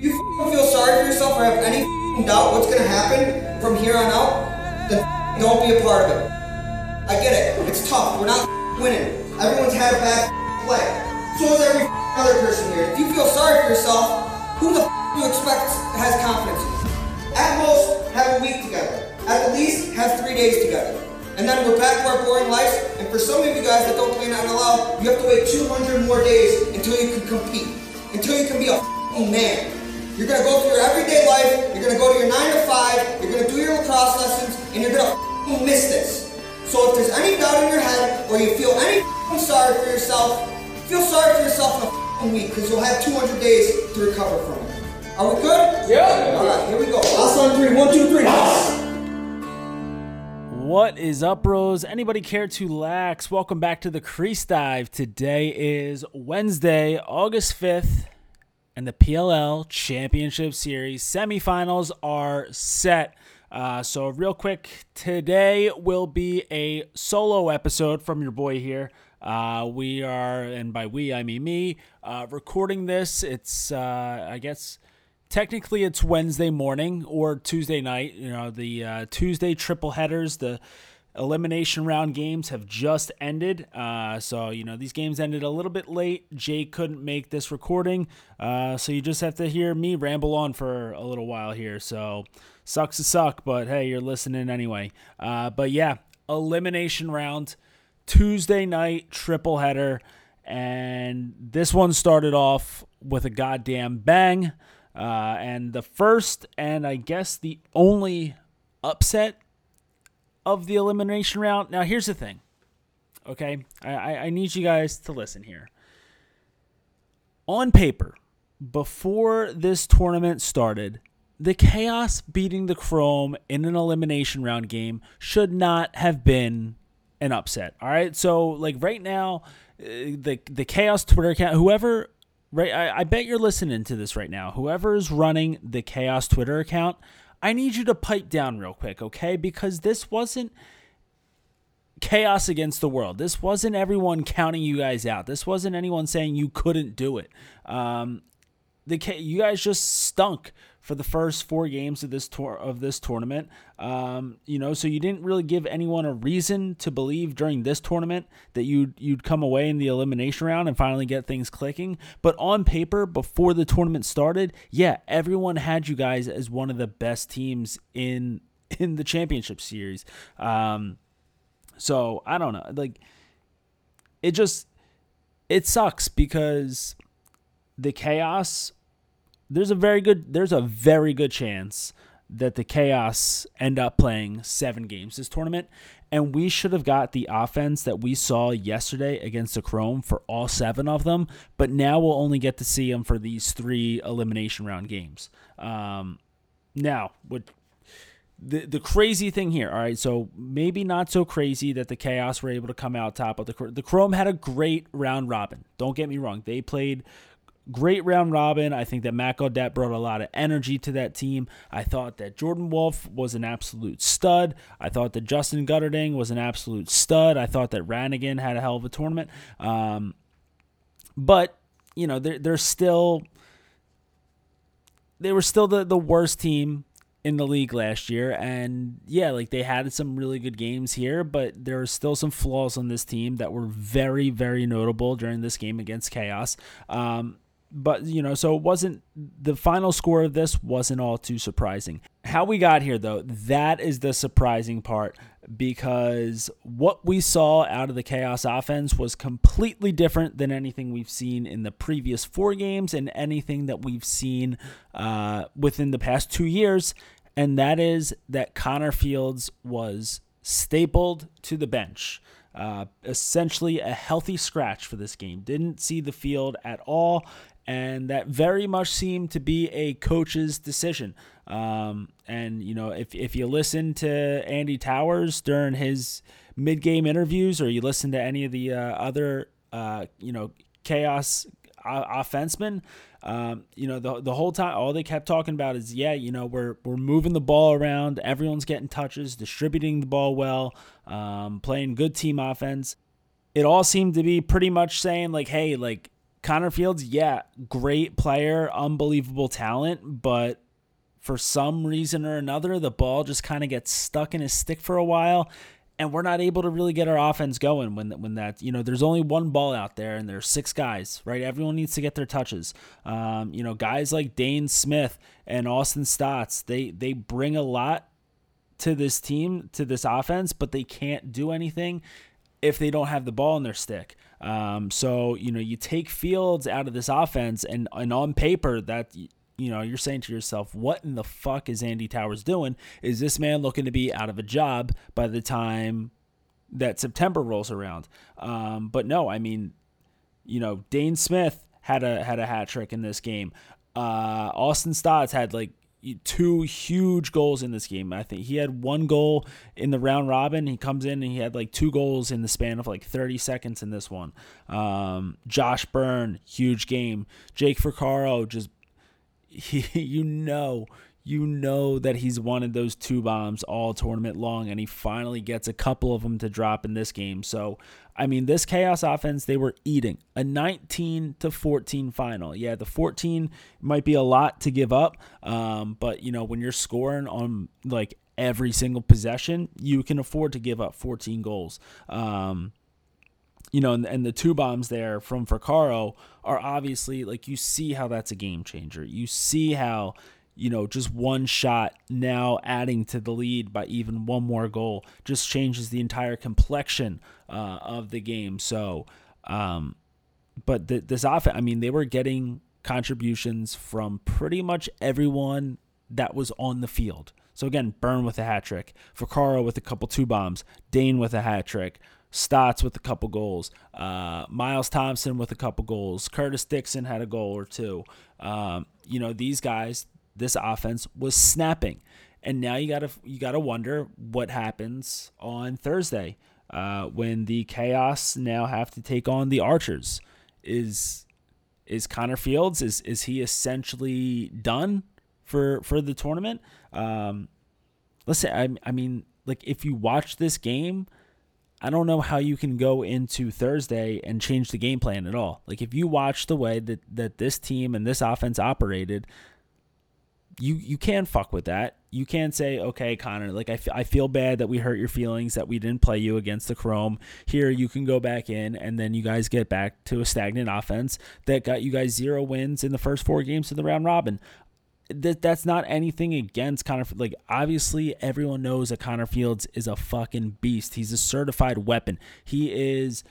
you feel sorry for yourself or have any doubt what's gonna happen from here on out, then don't be a part of it. I get it. It's tough. We're not winning. Everyone's had a bad play. So is every other person here. If you feel sorry for yourself, who the do you expect has confidence in? At most, have a week together. At least, have three days together. And then we're back to our boring lives. And for some of you guys that don't play in NLL, you have to wait 200 more days until you can compete. Until you can be a man. You're gonna go through your everyday life, you're gonna go to your 9 to 5, you're gonna do your lacrosse lessons, and you're gonna miss this. So if there's any doubt in your head, or you feel any sorry for yourself, feel sorry for yourself in a week, because you'll have 200 days to recover from it. Are we good? Yeah. All right, here we go. Last on three. One, two, three. What is up, bros? Anybody care to lax? Welcome back to the Crease Dive. Today is Wednesday, August 5th, and the PLL Championship Series semifinals are set. Uh, so, real quick, today will be a solo episode from your boy here. Uh, we are, and by we, I mean me, uh, recording this. It's, uh, I guess, technically it's Wednesday morning or Tuesday night. You know, the uh, Tuesday triple headers, the elimination round games have just ended. Uh, so, you know, these games ended a little bit late. Jay couldn't make this recording. Uh, so you just have to hear me ramble on for a little while here. So, sucks to suck, but hey, you're listening anyway. Uh, but yeah, elimination round, Tuesday night triple header. And this one started off with a goddamn bang. Uh, and the first, and I guess the only upset of the elimination round. Now, here's the thing. Okay, I, I need you guys to listen here. On paper, before this tournament started, the Chaos beating the Chrome in an elimination round game should not have been an upset. All right, so like right now, uh, the the Chaos Twitter account, whoever right, I, I bet you're listening to this right now. Whoever is running the Chaos Twitter account, I need you to pipe down real quick, okay? Because this wasn't chaos against the world. This wasn't everyone counting you guys out. This wasn't anyone saying you couldn't do it. Um, the you guys just stunk for the first four games of this tour of this tournament. Um, you know, so you didn't really give anyone a reason to believe during this tournament that you'd you'd come away in the elimination round and finally get things clicking. But on paper, before the tournament started, yeah, everyone had you guys as one of the best teams in in the championship series. Um, so I don't know, like it just it sucks because the chaos there's a very good there's a very good chance that the chaos end up playing seven games this tournament. And we should have got the offense that we saw yesterday against the chrome for all seven of them but now we'll only get to see them for these three elimination round games. Um, now what the the crazy thing here all right so maybe not so crazy that the chaos were able to come out top of the the chrome had a great round robin. Don't get me wrong. They played great round robin. I think that Matt Gaudette brought a lot of energy to that team. I thought that Jordan Wolf was an absolute stud. I thought that Justin Guterding was an absolute stud. I thought that Ranigan had a hell of a tournament. Um, but, you know, they're, they're still, they were still the, the worst team in the league last year. And yeah, like they had some really good games here, but there are still some flaws on this team that were very, very notable during this game against Chaos. Um, but you know, so it wasn't the final score of this wasn't all too surprising. How we got here though, that is the surprising part because what we saw out of the chaos offense was completely different than anything we've seen in the previous four games and anything that we've seen uh, within the past two years, and that is that Connor Fields was stapled to the bench. Uh, essentially a healthy scratch for this game. Didn't see the field at all, and that very much seemed to be a coach's decision. Um, and you know, if if you listen to Andy Towers during his mid-game interviews, or you listen to any of the uh, other uh, you know chaos offensemen, um, you know the the whole time all they kept talking about is yeah, you know we're we're moving the ball around, everyone's getting touches, distributing the ball well, um, playing good team offense. It all seemed to be pretty much saying like, hey, like Connor Fields, yeah, great player, unbelievable talent, but for some reason or another, the ball just kind of gets stuck in his stick for a while, and we're not able to really get our offense going when when that you know there's only one ball out there and there's six guys, right? Everyone needs to get their touches. Um, you know, guys like Dane Smith and Austin Staats, they they bring a lot to this team, to this offense, but they can't do anything if they don't have the ball in their stick. Um, so you know, you take Fields out of this offense, and and on paper that you know you're saying to yourself, what in the fuck is Andy Towers doing? Is this man looking to be out of a job by the time that September rolls around? Um, but no, I mean, you know, Dane Smith had a had a hat trick in this game. Uh, Austin Staats had like two huge goals in this game. I think he had one goal in the round robin. He comes in and he had like two goals in the span of like 30 seconds in this one. Um, Josh Byrne, huge game. Jake Froccaro, just he, you know, you know that he's wanted those two bombs all tournament long, and he finally gets a couple of them to drop in this game. So, I mean, this chaos offense they were eating a 19 to 14 final. Yeah, the 14 might be a lot to give up, um, but you know when you're scoring on like every single possession, you can afford to give up 14 goals. Um, you know, and, and, the two bombs there from Froccaro are obviously like you see how that's a game changer. You see how you know, just one shot now adding to the lead by even one more goal just changes the entire complexion uh, of the game. So, um, but the, this offense, I mean, they were getting contributions from pretty much everyone that was on the field. So again, Byrne with a hat trick, Froccaro with a couple two bombs, Dane with a hat trick, Staats with a couple goals, uh, Miles Thompson with a couple goals, Curtis Dixon had a goal or two. Um, you know, these guys, this offense was snapping. And now you gotta you gotta wonder what happens on Thursday uh, when the Chaos now have to take on the Archers. Is is Connor Fields is is he essentially done for for the tournament? Um, listen, I I mean, like if you watch this game, I don't know how you can go into Thursday and change the game plan at all. Like if you watch the way that that this team and this offense operated, you you can fuck with that. You can say, okay, Connor, like I, f- I feel bad that we hurt your feelings that we didn't play you against the Chrome. Here, you can go back in, and then you guys get back to a stagnant offense that got you guys zero wins in the first four games of the round robin. That that's not anything against Connor. Like obviously, everyone knows that Connor Fields is a fucking beast. He's a certified weapon. He is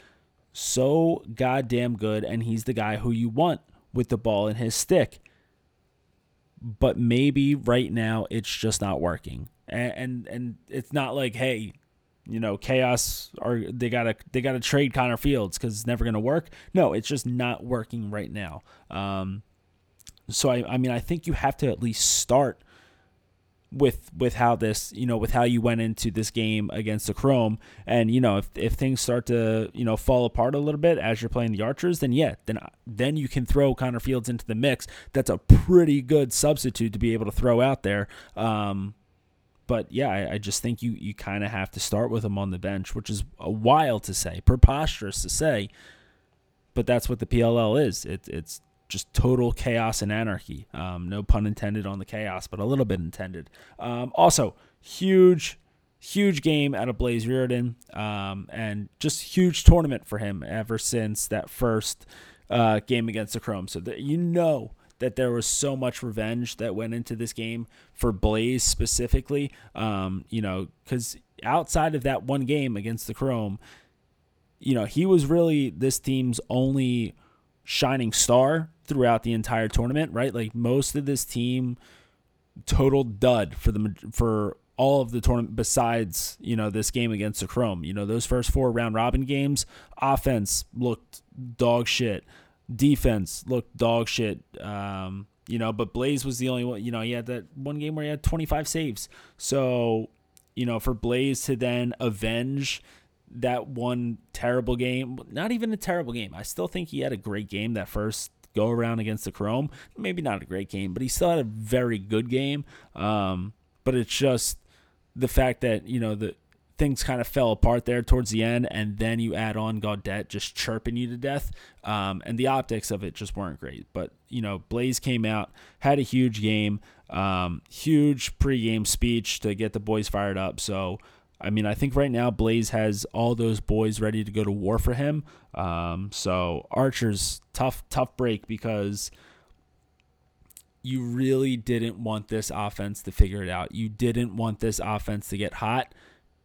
so goddamn good, and he's the guy who you want with the ball in his stick but maybe right now it's just not working. And and, and it's not like, hey, you know, chaos or they gotta they gotta trade Connor Fields because it's never gonna work. No, it's just not working right now. Um, so I, I mean, I think you have to at least start with with how this you know with how you went into this game against the Chrome. And you know if, if things start to you know fall apart a little bit as you're playing the Archers then yeah then then you can throw Connor Fields into the mix. That's a pretty good substitute to be able to throw out there. Um, but yeah I, I just think you you kind of have to start with him on the bench which is a wild to say preposterous to say but that's what the PLL is. It, it's just total chaos and anarchy. Um, no pun intended on the chaos, but a little bit intended. Um, also, huge, huge game out of Blaze Riorden, um, and just huge tournament for him ever since that first uh, game against the Chrome. So that you know that there was so much revenge that went into this game for Blaze specifically. Um, you know, because outside of that one game against the Chrome, you know, he was really this team's only shining star throughout the entire tournament, right? Like most of this team total dud for the for all of the tournament besides, you know, this game against the Chrome. You know, those first four round robin games, offense looked dog shit. Defense looked dog shit. Um, you know, but Blaze was the only one, you know, he had that one game where he had 25 saves. So, you know, for Blaze to then avenge that one terrible game, not even a terrible game. I still think he had a great game that first go around against the Chrome. Maybe not a great game, but he still had a very good game. Um, but it's just the fact that you know the things kind of fell apart there towards the end, and then you add on Gaudette just chirping you to death, um, and the optics of it just weren't great. But you know, Blaze came out, had a huge game, um, huge pregame speech to get the boys fired up. So. I mean, I think right now Blaze has all those boys ready to go to war for him. Um, so Archer's tough, tough break because you really didn't want this offense to figure it out. You didn't want this offense to get hot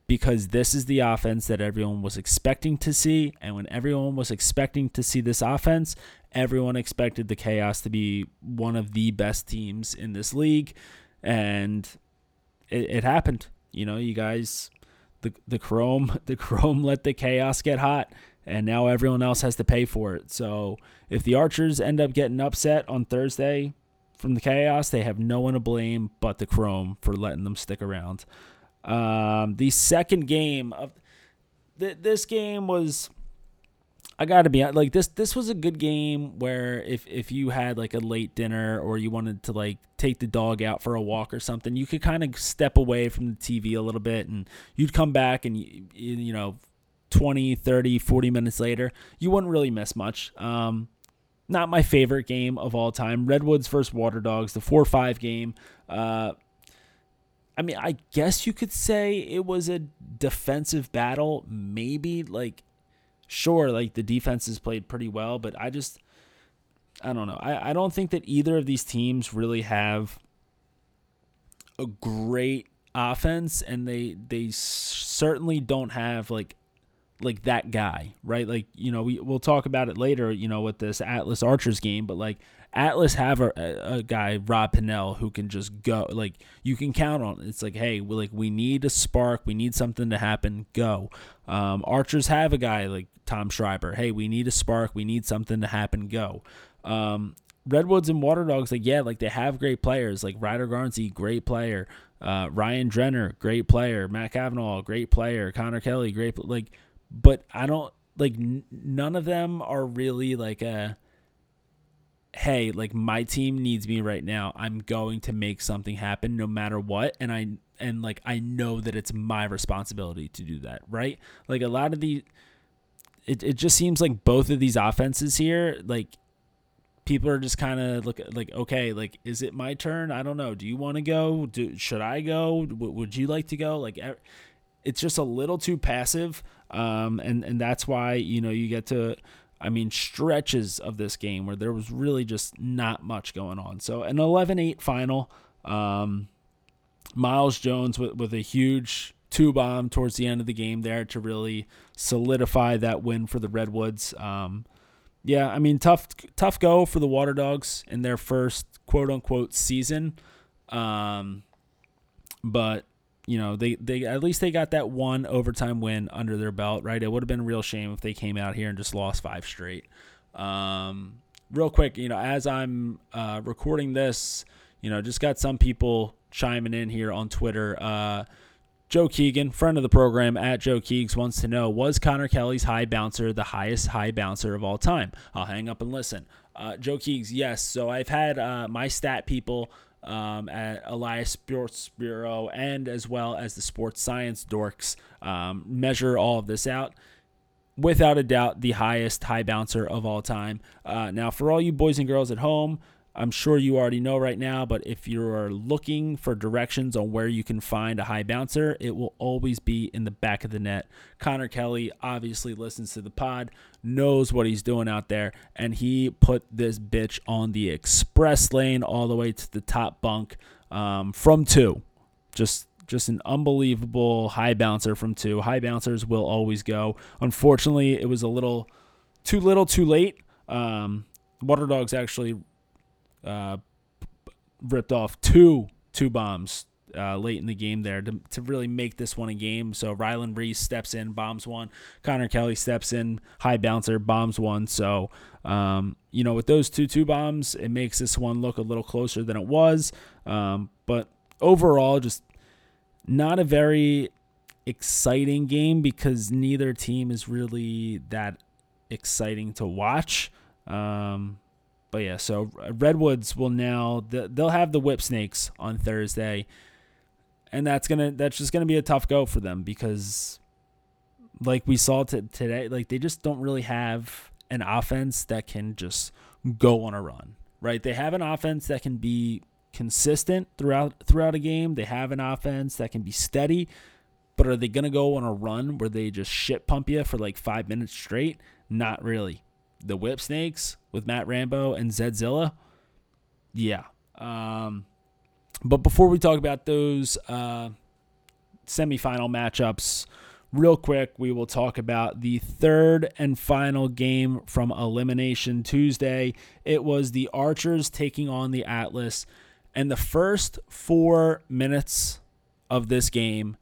because this is the offense that everyone was expecting to see. And when everyone was expecting to see this offense, everyone expected the Chaos to be one of the best teams in this league. And it, it happened. You know, you guys, the, the Chrome, the Chrome let the Chaos get hot. And now everyone else has to pay for it. So if the Archers end up getting upset on Thursday from the Chaos, they have no one to blame but the Chrome for letting them stick around. Um, the second game of th- this game was I got to be like this this was a good game where if if you had like a late dinner or you wanted to like take the dog out for a walk or something, you could kind of step away from the TV a little bit and you'd come back and you, you know 20, 30, 40 minutes later, you wouldn't really miss much. Um, not my favorite game of all time. Redwoods versus Water Dogs, the 4 5 game. Uh, I mean, I guess you could say it was a defensive battle. Maybe like, sure, like the defenses played pretty well, but I just, I don't know. I, I don't think that either of these teams really have a great offense, and they they certainly don't have like like that guy, right? Like you know, we we'll talk about it later. You know, with this Atlas Archers game, but like Atlas have a, a, guy Rob Pannell who can just go like you can count on. It's like hey, we like we need a spark, we need something to happen. Go. Um, Archers have a guy like Tom Schreiber. Hey, we need a spark, we need something to happen. Go. Um, Redwoods and Water Dogs, like yeah, like they have great players like Ryder Garnsey, great player. Uh, Ryan Drenner, great player. Matt Kavanagh, great player. Connor Kelly, great. Like, but I don't like n- none of them are really like a hey, like my team needs me right now. I'm going to make something happen no matter what. And I and like I know that it's my responsibility to do that, right? Like a lot of the it, it just seems like both of these offenses here, like people are just kind of look like okay, like is it my turn? I don't know. Do you want to go? Do should I go? W- would you like to go? Like it's just a little too passive. Um and and that's why, you know, you get to I mean, stretches of this game where there was really just not much going on. So an 11-8 final. Um, Miles Jones with, with a huge two bomb towards the end of the game there to really solidify that win for the Redwoods. Um, yeah, I mean, tough tough go for the Water Dogs in their first quote unquote season. Um, but you know, they, they at least they got that one overtime win under their belt, right? It would have been a real shame if they came out here and just lost five straight. Um, real quick, you know, as I'm uh, recording this, you know, just got some people chiming in here on Twitter. Uh, Joe Keegan, friend of the program at Joe Keegs, wants to know Was Connor Kelly's high bouncer the highest high bouncer of all time? I'll hang up and listen. Uh, Joe Keegs, yes. So I've had uh, my stat people um, at Elias Sports Bureau and as well as the Sports Science Dorks um, measure all of this out. Without a doubt, the highest high bouncer of all time. Uh, now, for all you boys and girls at home, I'm sure you already know right now, but if you're looking for directions on where you can find a high bouncer, it will always be in the back of the net. Connor Kelly obviously listens to the pod, knows what he's doing out there, and he put this bitch on the express lane all the way to the top bunk um, from two. Just just an unbelievable high bouncer from two. High bouncers will always go. Unfortunately, it was a little too little, too late. Um, Water Dogs actually uh, ripped off two two bombs uh, late in the game there to, to really make this one a game. So Ryland Rees steps in, bombs one. Connor Kelly steps in, high bouncer, bombs one. So, um, you know, with those two two bombs, it makes this one look a little closer than it was. Um, but overall, just not a very exciting game because neither team is really that exciting to watch. Um, but yeah, so Redwoods will now they'll have the whip snakes on Thursday, and that's gonna that's just gonna be a tough go for them because, like we saw t- today, like they just don't really have an offense that can just go on a run. Right? They have an offense that can be consistent throughout throughout a game. They have an offense that can be steady, but are they to go on a run where they just shit pump you for like 5 minutes straight? Not really. The Whip Snakes with Matt Rambo and Zedzilla? Yeah. Um but before we talk about those uh, semifinal matchups, real quick, we will talk about the third and final game from Elimination Tuesday. It was the Archers taking on the Atlas. And the first four minutes of this game,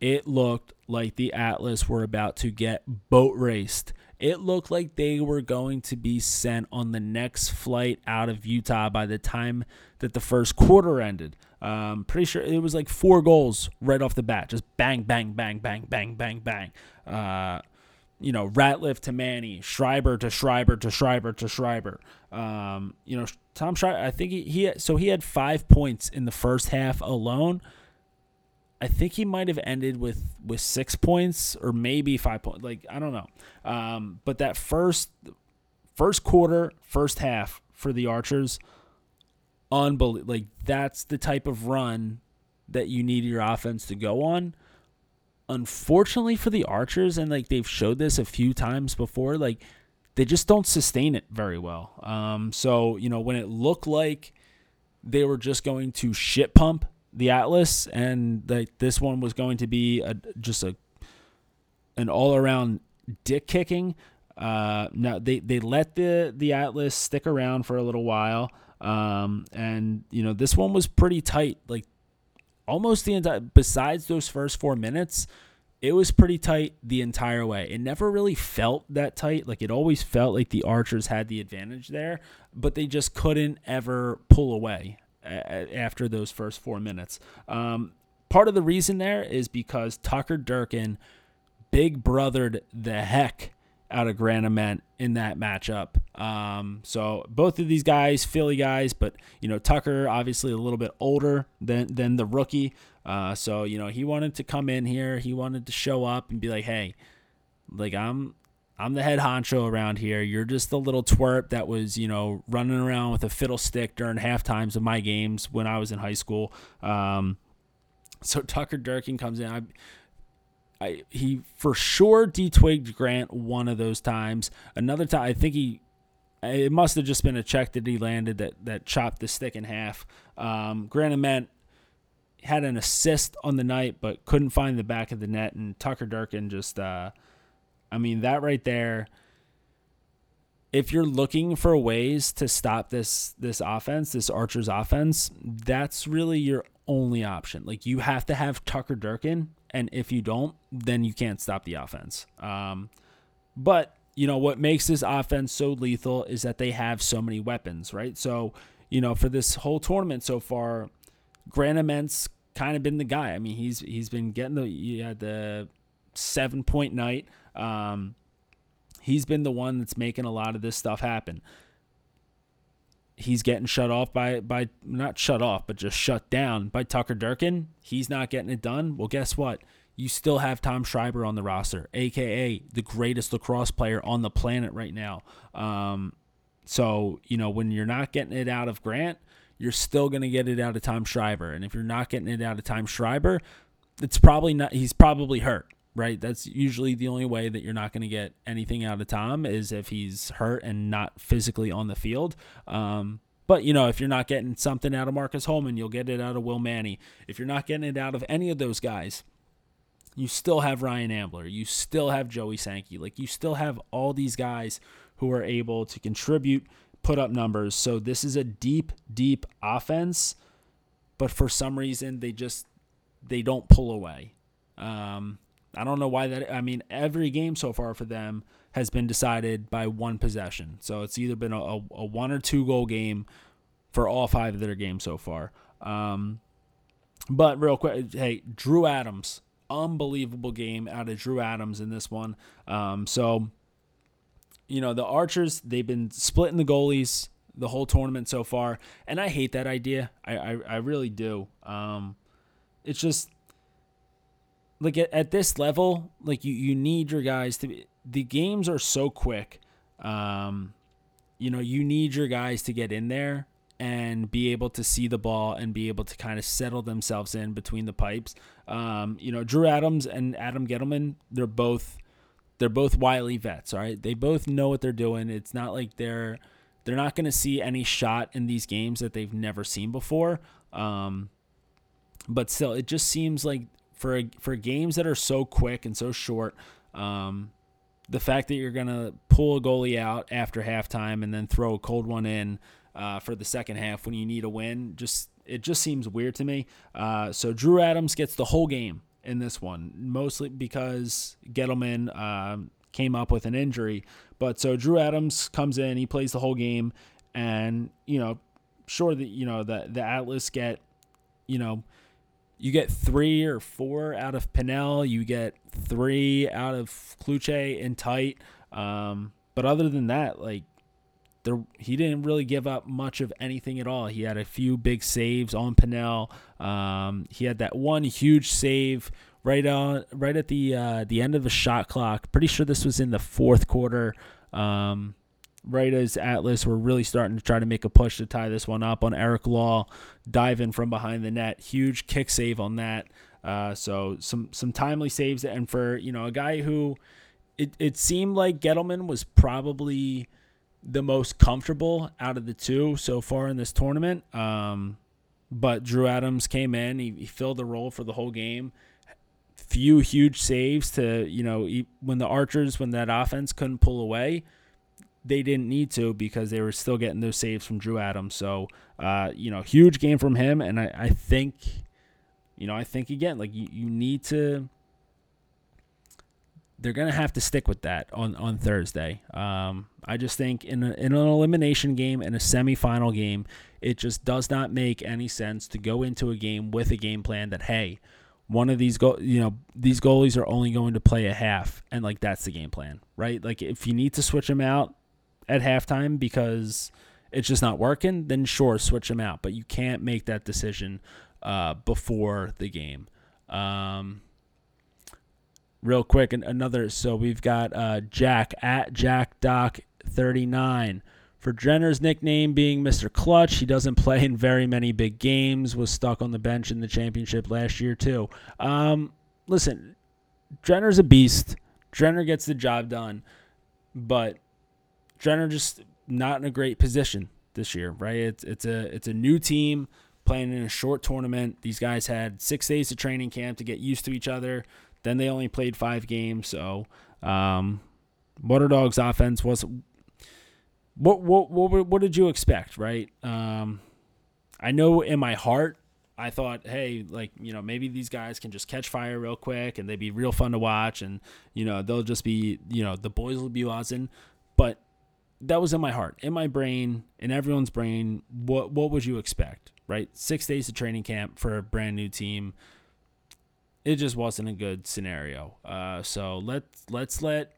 it looked like the Atlas were about to get boat raced. It looked like they were going to be sent on the next flight out of Utah by the time that the first quarter ended. Um, pretty sure it was like four goals right off the bat, just bang, bang, bang, bang, bang, bang, bang. Uh, you know, Ratliff to Manny, Schreiber to Schreiber to Schreiber to Schreiber. Um, you know, Tom Schreiber, I think he, he so he had five points in the first half alone. I think he might have ended with with six points or maybe five points. Like I don't know. Um, but that first first quarter, first half for the Archers, unbelievable. Like that's the type of run that you need your offense to go on. Unfortunately for the Archers, and like they've showed this a few times before, like they just don't sustain it very well. Um, so you know when it looked like they were just going to shit pump the Atlas, and like this one was going to be a, just a an all around dick kicking. Uh, now they they let the the Atlas stick around for a little while. Um, and you know, this one was pretty tight, like almost the entire, besides those first four minutes, it was pretty tight the entire way. It never really felt that tight. Like it always felt like the Archers had the advantage there, but they just couldn't ever pull away after those first four minutes. Um, part of the reason there is because Tucker Durkin big brothered the heck out of Grant Ament in that matchup. Um, so both of these guys, Philly guys, but you know Tucker obviously a little bit older than than the rookie. Uh, so you know he wanted to come in here. He wanted to show up and be like, hey, like I'm I'm the head honcho around here. You're just the little twerp that was, you know, running around with a fiddle stick during half times of my games when I was in high school. Um, so Tucker Durkin comes in. I, I he for sure detwigged Grant one of those times. Another time, I think he it must have just been a check that he landed that that chopped the stick in half. Um, Grant Ament had an assist on the night, but couldn't find the back of the net, and Tucker Durkin just, uh, I mean, that right there. If you're looking for ways to stop this this offense, this Archer's offense, that's really your only option. Like you have to have Tucker Durkin and if you don't, then you can't stop the offense. Um, but you know what makes this offense so lethal is that they have so many weapons, right? So you know for this whole tournament so far, Grant Ament's kind of been the guy. I mean he's he's been getting the he had the seven point night. Um, he's been the one that's making a lot of this stuff happen he's getting shut off by by not shut off, but just shut down by Tucker Durkin. He's not getting it done. Well, guess what? You still have Tom Schreiber on the roster, aka the greatest lacrosse player on the planet right now. Um, so you know when you're not getting it out of Grant, you're still going to get it out of Tom Schreiber, and if you're not getting it out of Tom Schreiber, it's probably not. He's probably hurt right? That's usually the only way that you're not going to get anything out of Tom is if he's hurt and not physically on the field. Um, but you know, if you're not getting something out of Marcus Holman, you'll get it out of Will Manny. If you're not getting it out of any of those guys, you still have Ryan Ambler. You still have Joey Sankey. Like you still have all these guys who are able to contribute, put up numbers. So this is a deep, deep offense, but for some reason they just they don't pull away. Um, I don't know why that. I mean, every game so far for them has been decided by one possession. So it's either been a, a, a one or two goal game for all five of their games so far. Um, but real quick, hey, Drew Adams, unbelievable game out of Drew Adams in this one. Um, so, you know, the Archers, they've been splitting the goalies the whole tournament so far, and I hate that idea. I I, I really do. Um, it's just like at, at this level, like you, you need your guys to be, the games are so quick. Um, you know, you need your guys to get in there and be able to see the ball and be able to kind of settle themselves in between the pipes. Um, you know, Drew Adams and Adam Ghitelman, they're both they're both wily vets, all right? They both know what they're doing. It's not like they're they're not going to see any shot in these games that they've never seen before. Um, but still, it just seems like for for games that are so quick and so short, um, the fact that you're gonna pull a goalie out after halftime and then throw a cold one in uh, for the second half when you need a win, just it just seems weird to me. Uh, so Drew Adams gets the whole game in this one, mostly because Ghitelman um, came up with an injury. But so Drew Adams comes in, he plays the whole game, and you know, sure that you know the the Atlas get, you know, you get three or four out of Pannell, you get three out of Cloutier and tight. Um, but other than that, like there, he didn't really give up much of anything at all. He had a few big saves on Pannell. Um, he had that one huge save right on right at the uh, the end of the shot clock. Pretty sure this was in the fourth quarter. Um, right as Atlas were really starting to try to make a push to tie this one up on Eric Law, diving from behind the net, huge kick save on that. Uh, so some some timely saves, and for you know a guy who it it seemed like Ghitelman was probably the most comfortable out of the two so far in this tournament. Um, but Drew Adams came in, he, he filled the role for the whole game. Few huge saves to you know when the Archers when that offense couldn't pull away, they didn't need to because they were still getting those saves from Drew Adams. So uh, you know, huge game from him, and I, I think you know I think again like you, you need to. They're gonna have to stick with that on on Thursday. Um, I just think in, a, in an elimination game and a semifinal game, it just does not make any sense to go into a game with a game plan that hey, one of these go you know these goalies are only going to play a half and like that's the game plan right like if you need to switch them out at halftime because it's just not working then sure switch them out but you can't make that decision uh, before the game um, real quick another so we've got uh, jack at jack doc 39 for Drenner's nickname being Mr. Clutch, he doesn't play in very many big games, was stuck on the bench in the championship last year, too. Um, listen, Drenner's a beast. Drenner gets the job done, but Drenner just not in a great position this year, right? It's it's a it's a new team playing in a short tournament. These guys had six days of training camp to get used to each other. Then they only played five games, so um, Water Dogs offense was what what what what did you expect, right? Um, I know in my heart I thought, hey, like you know, maybe these guys can just catch fire real quick and they'd be real fun to watch, and you know, they'll just be, you know, the boys will be buzzing. But that was in my heart, in my brain, in everyone's brain. What what would you expect, right? Six days of training camp for a brand new team. It just wasn't a good scenario. Uh, so let's let's let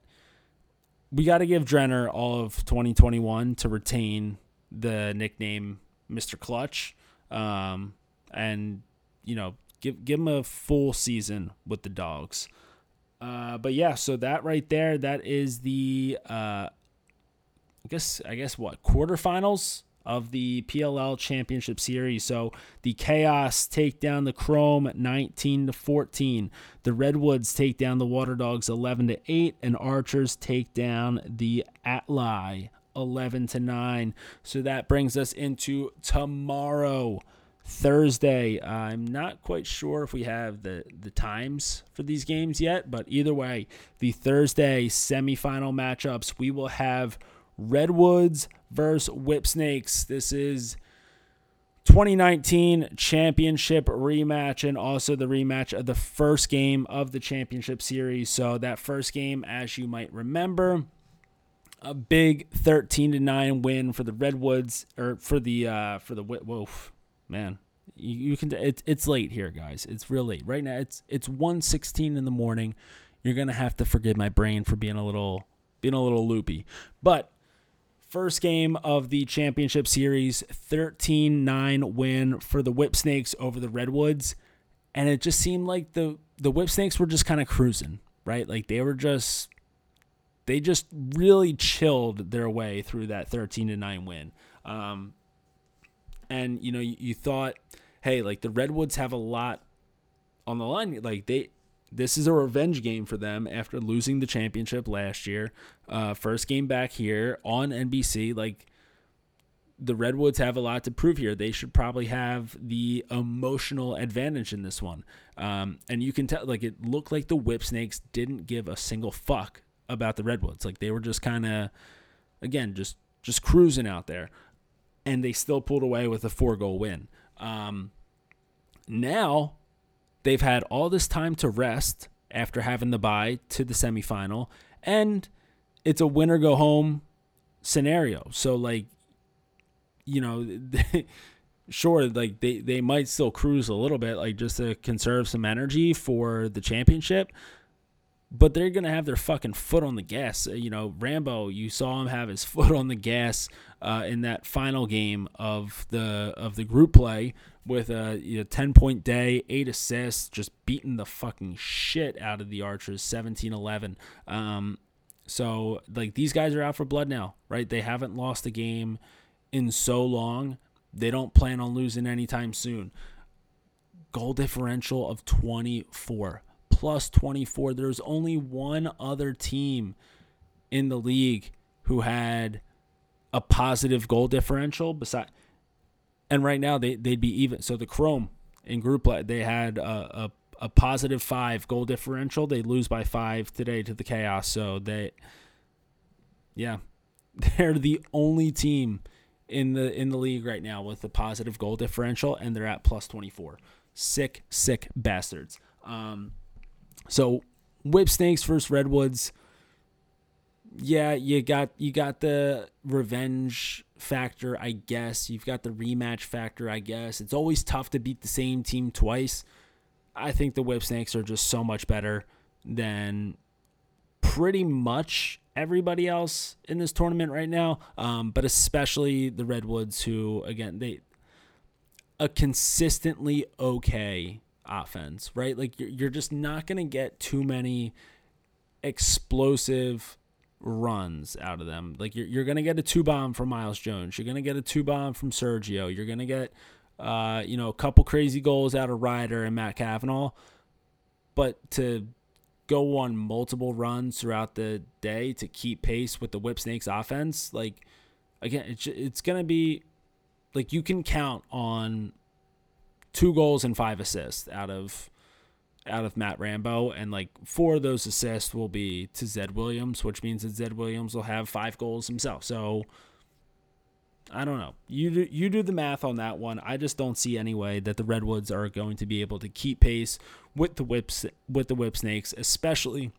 we got to give Drenner all of 2021 to retain the nickname Mr. Clutch, um, and you know give give him a full season with the dogs. Uh, but yeah, so that right there, that is the uh, I guess I guess what quarterfinals of the PLL Championship Series. So the Chaos take down the Chrome 19 to 14. The Redwoods take down the Water Dogs 11 to 8, and Archers take down the Atli 11 to 9. So that brings us into tomorrow. Thursday. I'm not quite sure if we have the, the times for these games yet, but either way, the Thursday semifinal matchups, we will have Redwoods versus Whip Snakes. This is 2019 championship rematch and also the rematch of the first game of the championship series. So that first game, as you might remember, a big 13 to 9 win for the Redwoods or for the uh for the Wolf. Man, you, you can it's it's late here, guys. It's real late. Right now it's it's 1:16 in the morning. You're going to have to forgive my brain for being a little being a little loopy. But First game of the championship series, 13 9 win for the Whip Snakes over the Redwoods. and it just seemed like the the Whip Snakes were just kind of cruising, right? Like they were just they just really chilled their way through that 13 to 9 win. Um, and you know, you, you thought, hey, like the Redwoods have a lot on the line. Like they, this is a revenge game for them after losing the championship last year. Uh, first game back here on NBC. Like the Redwoods have a lot to prove here. They should probably have the emotional advantage in this one. Um, and you can tell, like, it looked like the Whip Snakes didn't give a single fuck about the Redwoods. Like, they were just kind of, again, just just cruising out there, and they still pulled away with a four goal win. Um, now they've had all this time to rest after having the bye to the semifinal, and it's a winner go home scenario. So like you know, sure, like they, they might still cruise a little bit, like just to conserve some energy for the championship. But they're gonna have their fucking foot on the gas. Uh, you know, Rambo, you saw him have his foot on the gas uh, in that final game of the of the group play with a you know, ten point day, eight assists, just beating the fucking shit out of the Archers, 17-11. Um, so like these guys are out for blood now, right? They haven't lost a game in so long. They don't plan on losing anytime soon. Goal differential of 24 plus 24. There's only one other team in the league who had a positive goal differential beside and right now they, they'd be even so the chrome in group they had a, a, a positive five goal differential they lose by five today to the chaos so they yeah they're the only team in the in the league right now with a positive goal differential, and they're at plus 24. Sick, sick bastards. Um, so Whip Snakes versus Redwoods. Yeah, you got you got the revenge factor, I guess. You've got the rematch factor, I guess. It's always tough to beat the same team twice. I think the Whip Snakes are just so much better than pretty much everybody else in this tournament right now, um, but especially the Redwoods, who again they a consistently okay offense, right? Like you're you're just not gonna get too many explosive runs out of them. Like you're you're gonna get a two bomb from Miles Jones. You're gonna get a two bomb from Sergio. You're gonna get uh, you know a couple crazy goals out of Ryder and Matt Kavanagh. But to go on multiple runs throughout the day to keep pace with the Whip Snakes offense, like again, it's it's gonna be like you can count on two goals and five assists out of out of Matt Rambo, and like four of those assists will be to Zed Williams, which means that Zed Williams will have five goals himself. So I don't know. You do, you do the math on that one. I just don't see any way that the Redwoods are going to be able to keep pace with the whips with the whip snakes, especially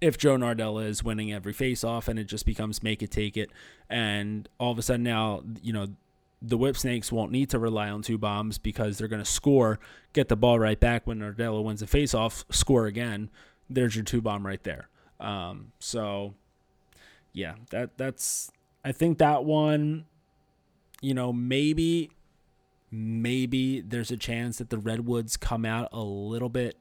if Joe Nardella is winning every faceoff and it just becomes make it take it, and all of a sudden now you know the whip snakes won't need to rely on two bombs because they're going to score, get the ball right back when Nardella wins the faceoff, score again. There's your two bomb right there. Um, so yeah, that that's I think that one you know, maybe maybe there's a chance that the redwoods come out a little bit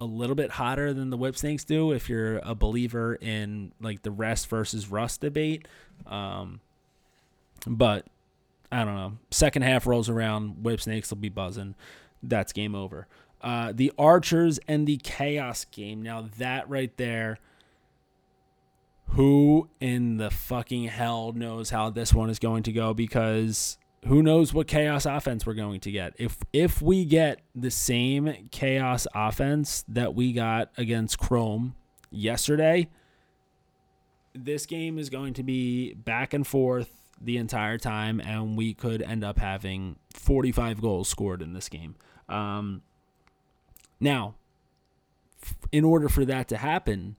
a little bit hotter than the whip snakes do if you're a believer in like the rest versus rust debate um, but i don't know second half rolls around whip snakes will be buzzing. That's game over. Uh, the archers and the chaos game. Now that right there who in the fucking hell knows how this one is going to go? Because who knows what chaos offense we're going to get. If if we get the same chaos offense that we got against Chrome yesterday, this game is going to be back and forth the entire time and we could end up having 45 goals scored in this game. Um, now, in order for that to happen,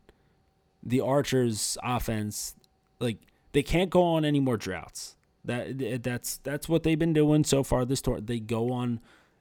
the Archers offense, like they can't go on any more droughts. That that's that's what they've been doing so far this tour. They go on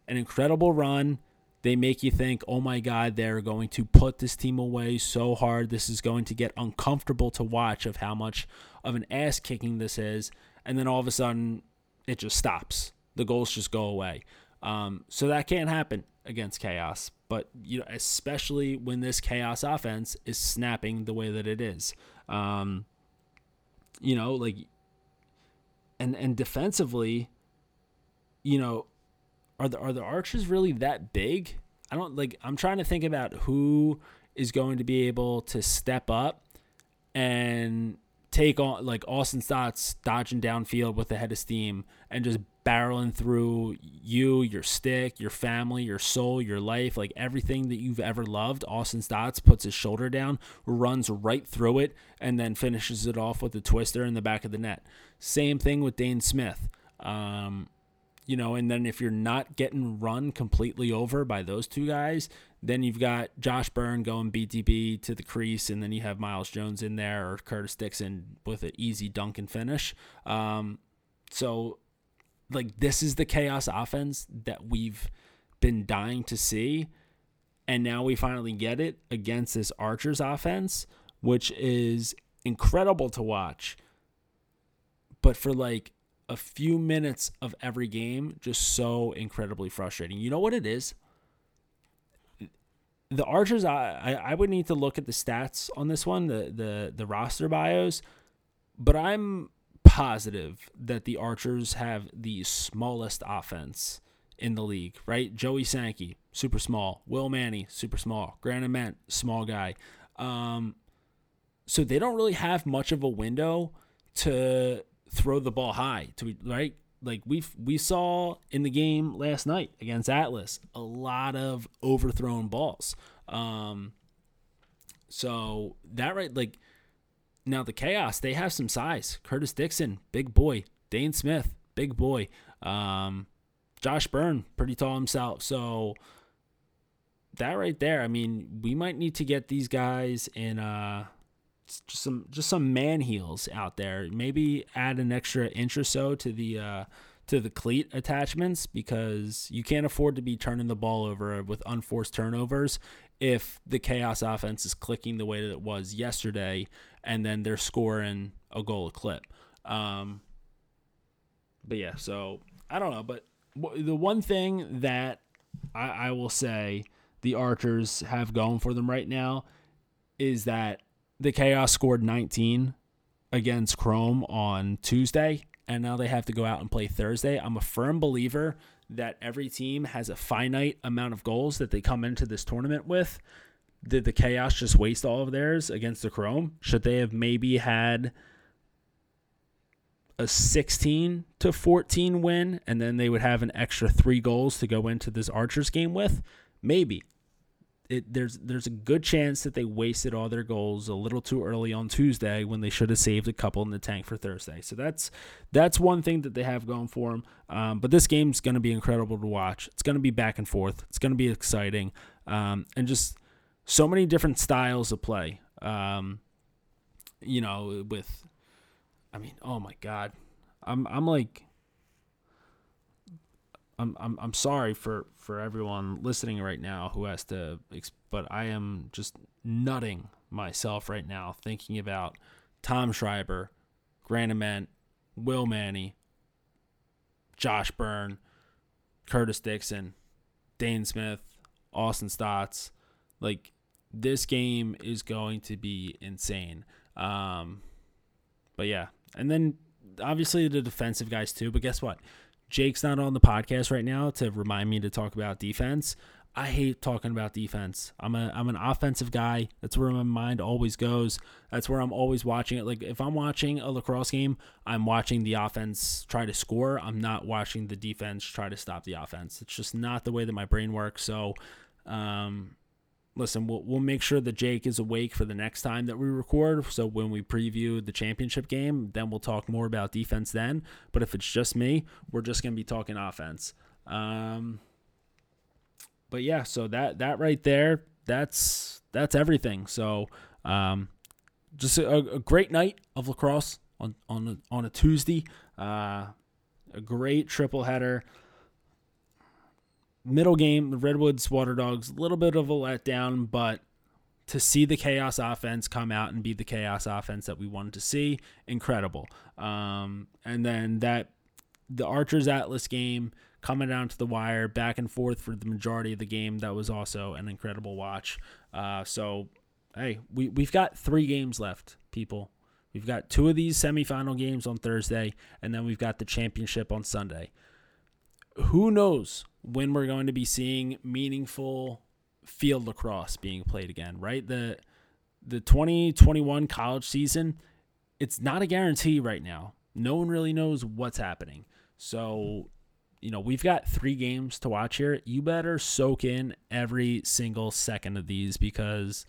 an incredible run. They make you think, oh my God, they're going to put this team away so hard. This is going to get uncomfortable to watch of how much of an ass kicking this is. And then all of a sudden, it just stops. The goals just go away. Um, so that can't happen. against chaos, but you know, especially when this chaos offense is snapping the way that it is. Um, you know, like and and defensively, you know, are the are the archers really that big? I don't like I'm trying to think about who is going to be able to step up and take on like Austin Staats dodging downfield with a head of steam and just barreling through you, your stick, your family, your soul, your life, like everything that you've ever loved. Austin Staats puts his shoulder down, runs right through it, and then finishes it off with a twister in the back of the net. Same thing with Dhane Smith. Um, you know, and then if you're not getting run completely over by those two guys, then you've got Josh Byrne going BTB to the crease, and then you have Miles Jones in there or Curtis Dixon with an easy dunk and finish. Um, so, like, this is the chaos offense that we've been dying to see. And now we finally get it against this Archers offense, which is incredible to watch. But for like a few minutes of every game just so incredibly frustrating. You know what it is? The Archers, I, I would need to look at the stats on this one, the, the, the roster bios, but I'm positive that the Archers have the smallest offense in the league, right? Joey Sankey, super small. Will Manny, super small. Grant Ament, small guy. Um, so they don't really have much of a window to throw the ball high to right like we we saw in the game last night against Atlas a lot of overthrown balls. Um, so that right like now the chaos they have some size. Curtis Dixon, big boy. Dhane Smith, big boy. Um, Josh Byrne, pretty tall himself. So that right there, I mean, we might need to get these guys in uh just some just some man heels out there. Maybe add an extra inch or so to the uh, to the cleat attachments because you can't afford to be turning the ball over with unforced turnovers if the chaos offense is clicking the way that it was yesterday and then they're scoring a goal a clip. Um, but yeah, so I don't know, but the one thing that I, I will say the Archers have going for them right now is that the Chaos scored 19 against Chrome on Tuesday, and now they have to go out and play Thursday. I'm a firm believer that every team has a finite amount of goals that they come into this tournament with. Did the Chaos just waste all of theirs against the Chrome? Should they have maybe had a 16 to 14 win and then they would have an extra three goals to go into this Archers game with? Maybe it, there's there's a good chance that they wasted all their goals a little too early on Tuesday when they should have saved a couple in the tank for Thursday. So that's that's one thing that they have going for them. Um, but this game's going to be incredible to watch. It's going to be back and forth. It's going to be exciting, um, and just so many different styles of play. Um, you know, with I mean, oh my God, I'm I'm like I'm, I'm, I'm sorry for, for everyone listening right now who has to, but I am just nutting myself right now thinking about Tom Schreiber, Grant Ament, Will Manny, Josh Byrne, Curtis Dixon, Dhane Smith, Austin Staats. Like, this game is going to be insane. Um, but yeah. And then obviously the defensive guys too. But guess what? Jake's not on the podcast right now to remind me to talk about defense. I hate talking about defense. I'm a I'm an offensive guy. That's where my mind always goes. That's where I'm always watching it. Like if I'm watching a lacrosse game, I'm watching the offense try to score. I'm not watching the defense try to stop the offense. It's just not the way that my brain works. So um, listen, we'll, we'll make sure that Jake is awake for the next time that we record. So when we preview the championship game, then we'll talk more about defense then. But if it's just me, we're just going to be talking offense. Um, but yeah, so that that right there, that's that's everything. So um, just a, a great night of lacrosse on on a, on a Tuesday. Uh, a great triple header middle game, the Redwoods Water Dogs, a little bit of a letdown, but to see the chaos offense come out and be the chaos offense that we wanted to see, incredible. Um, and then that the Archers Atlas game coming down to the wire, back and forth for the majority of the game. That was also an incredible watch. Uh, so, hey, we, we've got three games left, people. We've got two of these semifinal games on Thursday, and then we've got the championship on Sunday. Who knows when we're going to be seeing meaningful field lacrosse being played again, right? The the 2021 college season, it's not a guarantee right now. No one really knows what's happening. So, you know, we've got 3 games to watch here. You better soak in every single second of these because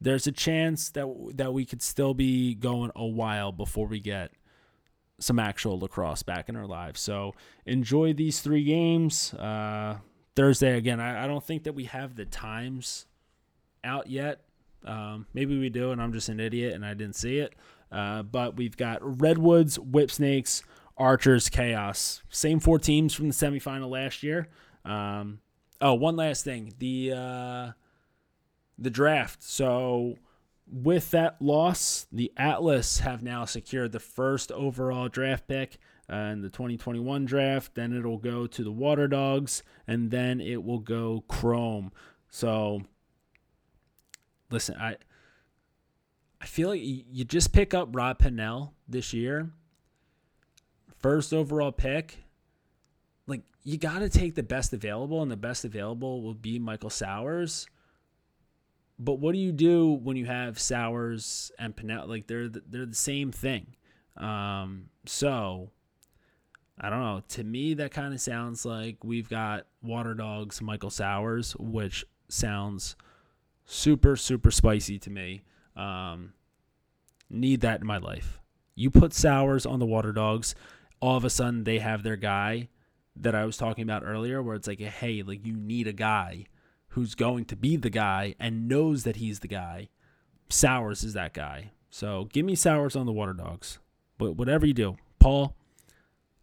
there's a chance that that we could still be going a while before we get some actual lacrosse back in our lives. So enjoy these three games. Uh, Thursday again. I, I, don't think that we have the times out yet. Um, maybe we do, and I'm just an idiot and I didn't see it. Uh, but we've got Redwoods, Whipsnakes, Archers, Chaos. Same four teams from the semifinal last year. Um, oh, one last thing. The uh, the draft. So with that loss, the Atlas have now secured the first overall draft pick uh, in the 2021 draft. Then it'll go to the Water Dogs, and then it will go Chrome. So, listen, I I feel like you just pick up Rob Pannell this year, first overall pick. Like you got to take the best available, and the best available will be Michael Sowers. But what do you do when you have Sowers and Pannell? Like they're the, they're the same thing. Um, so I don't know. To me, that kind of sounds like we've got Water Dogs, Michael Sowers, which sounds super super spicy to me. Um, need that in my life. You put Sowers on the Water Dogs, all of a sudden they have their guy that I was talking about earlier, where it's like, hey, like you need a guy who's going to be the guy and knows that he's the guy. Sowers is that guy. So give me Sowers on the Water Dogs. But whatever you do, Paul,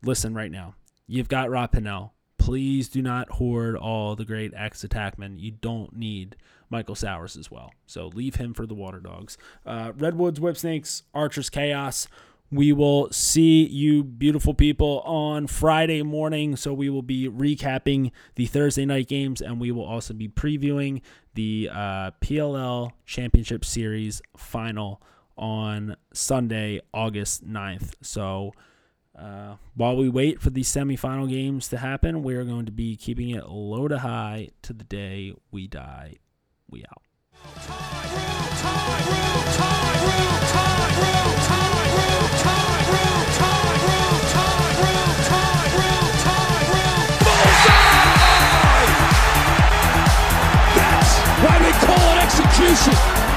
listen right now. You've got Rob Pannell. Please do not hoard all the great ex attackmen. You don't need Michael Sowers as well. So leave him for the Water Dogs. Uh, Redwoods, Whipsnakes, Archers, Chaos. We will see you, beautiful people, on Friday morning. So we will be recapping the Thursday night games, and we will also be previewing the uh, PLL Championship Series final on Sunday, August 9th. So uh, while we wait for the semifinal games to happen, we are going to be keeping it low to high to the day we die. We out. justiça.